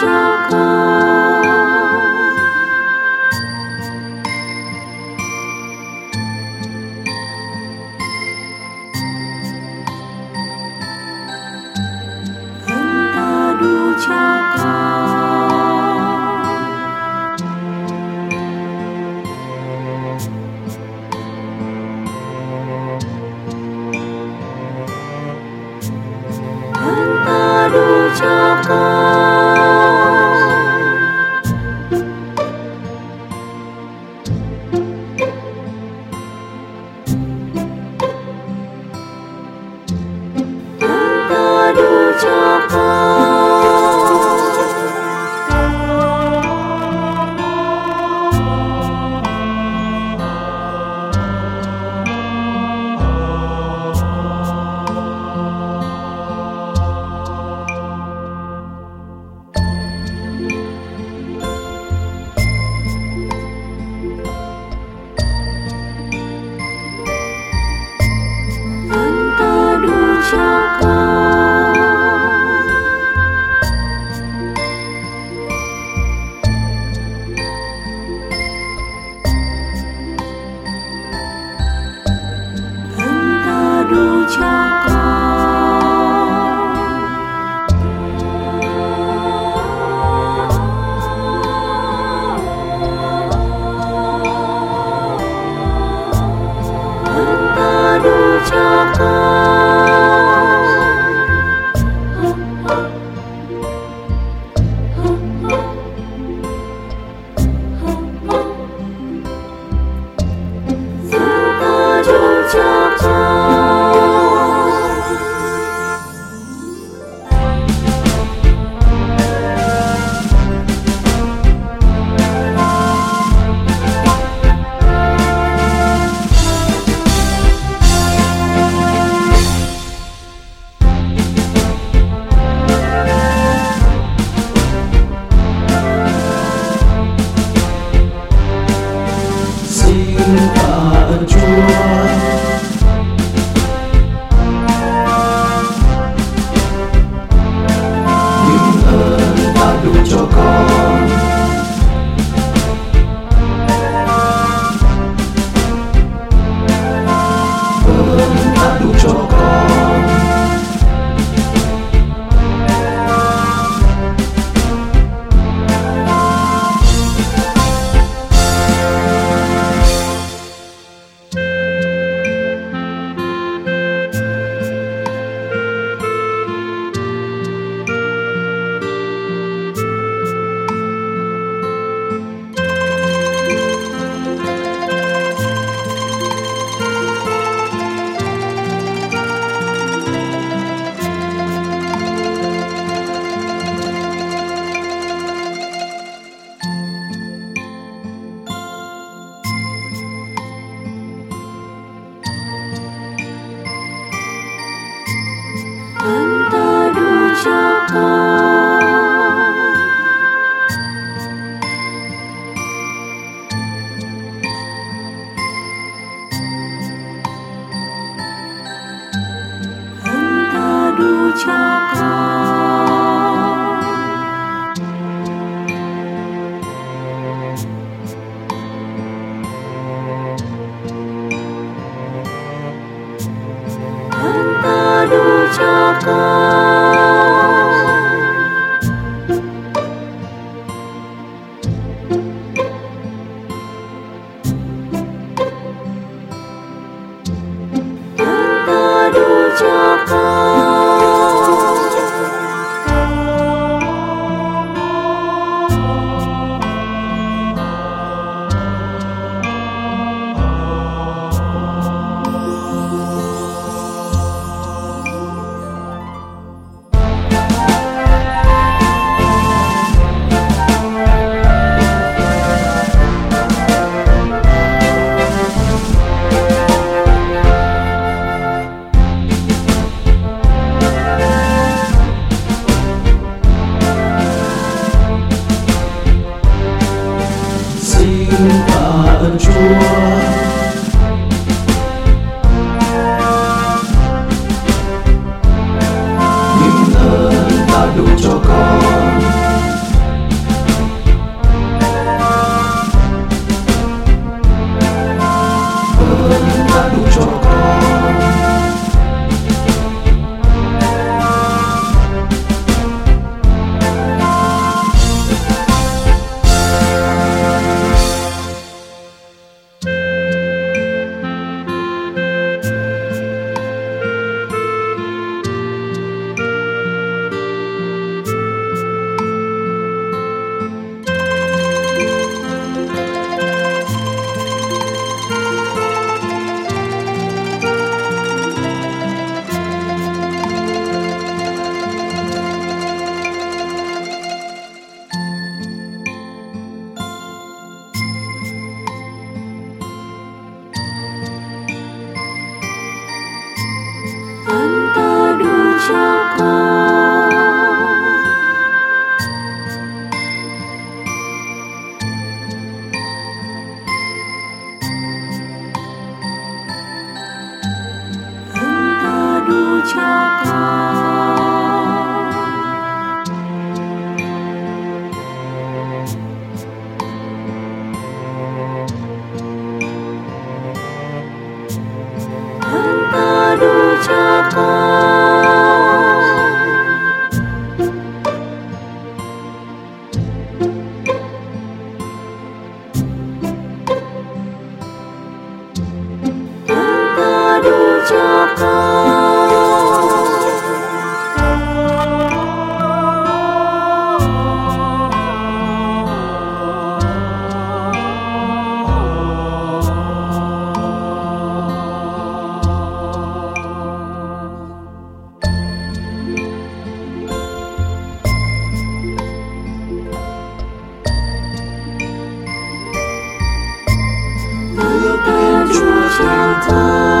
cho ta đủ cho con thân ta đủ cho con. 就怕 cho con. Em ta đủ cho con. Tạ ơn time. 心中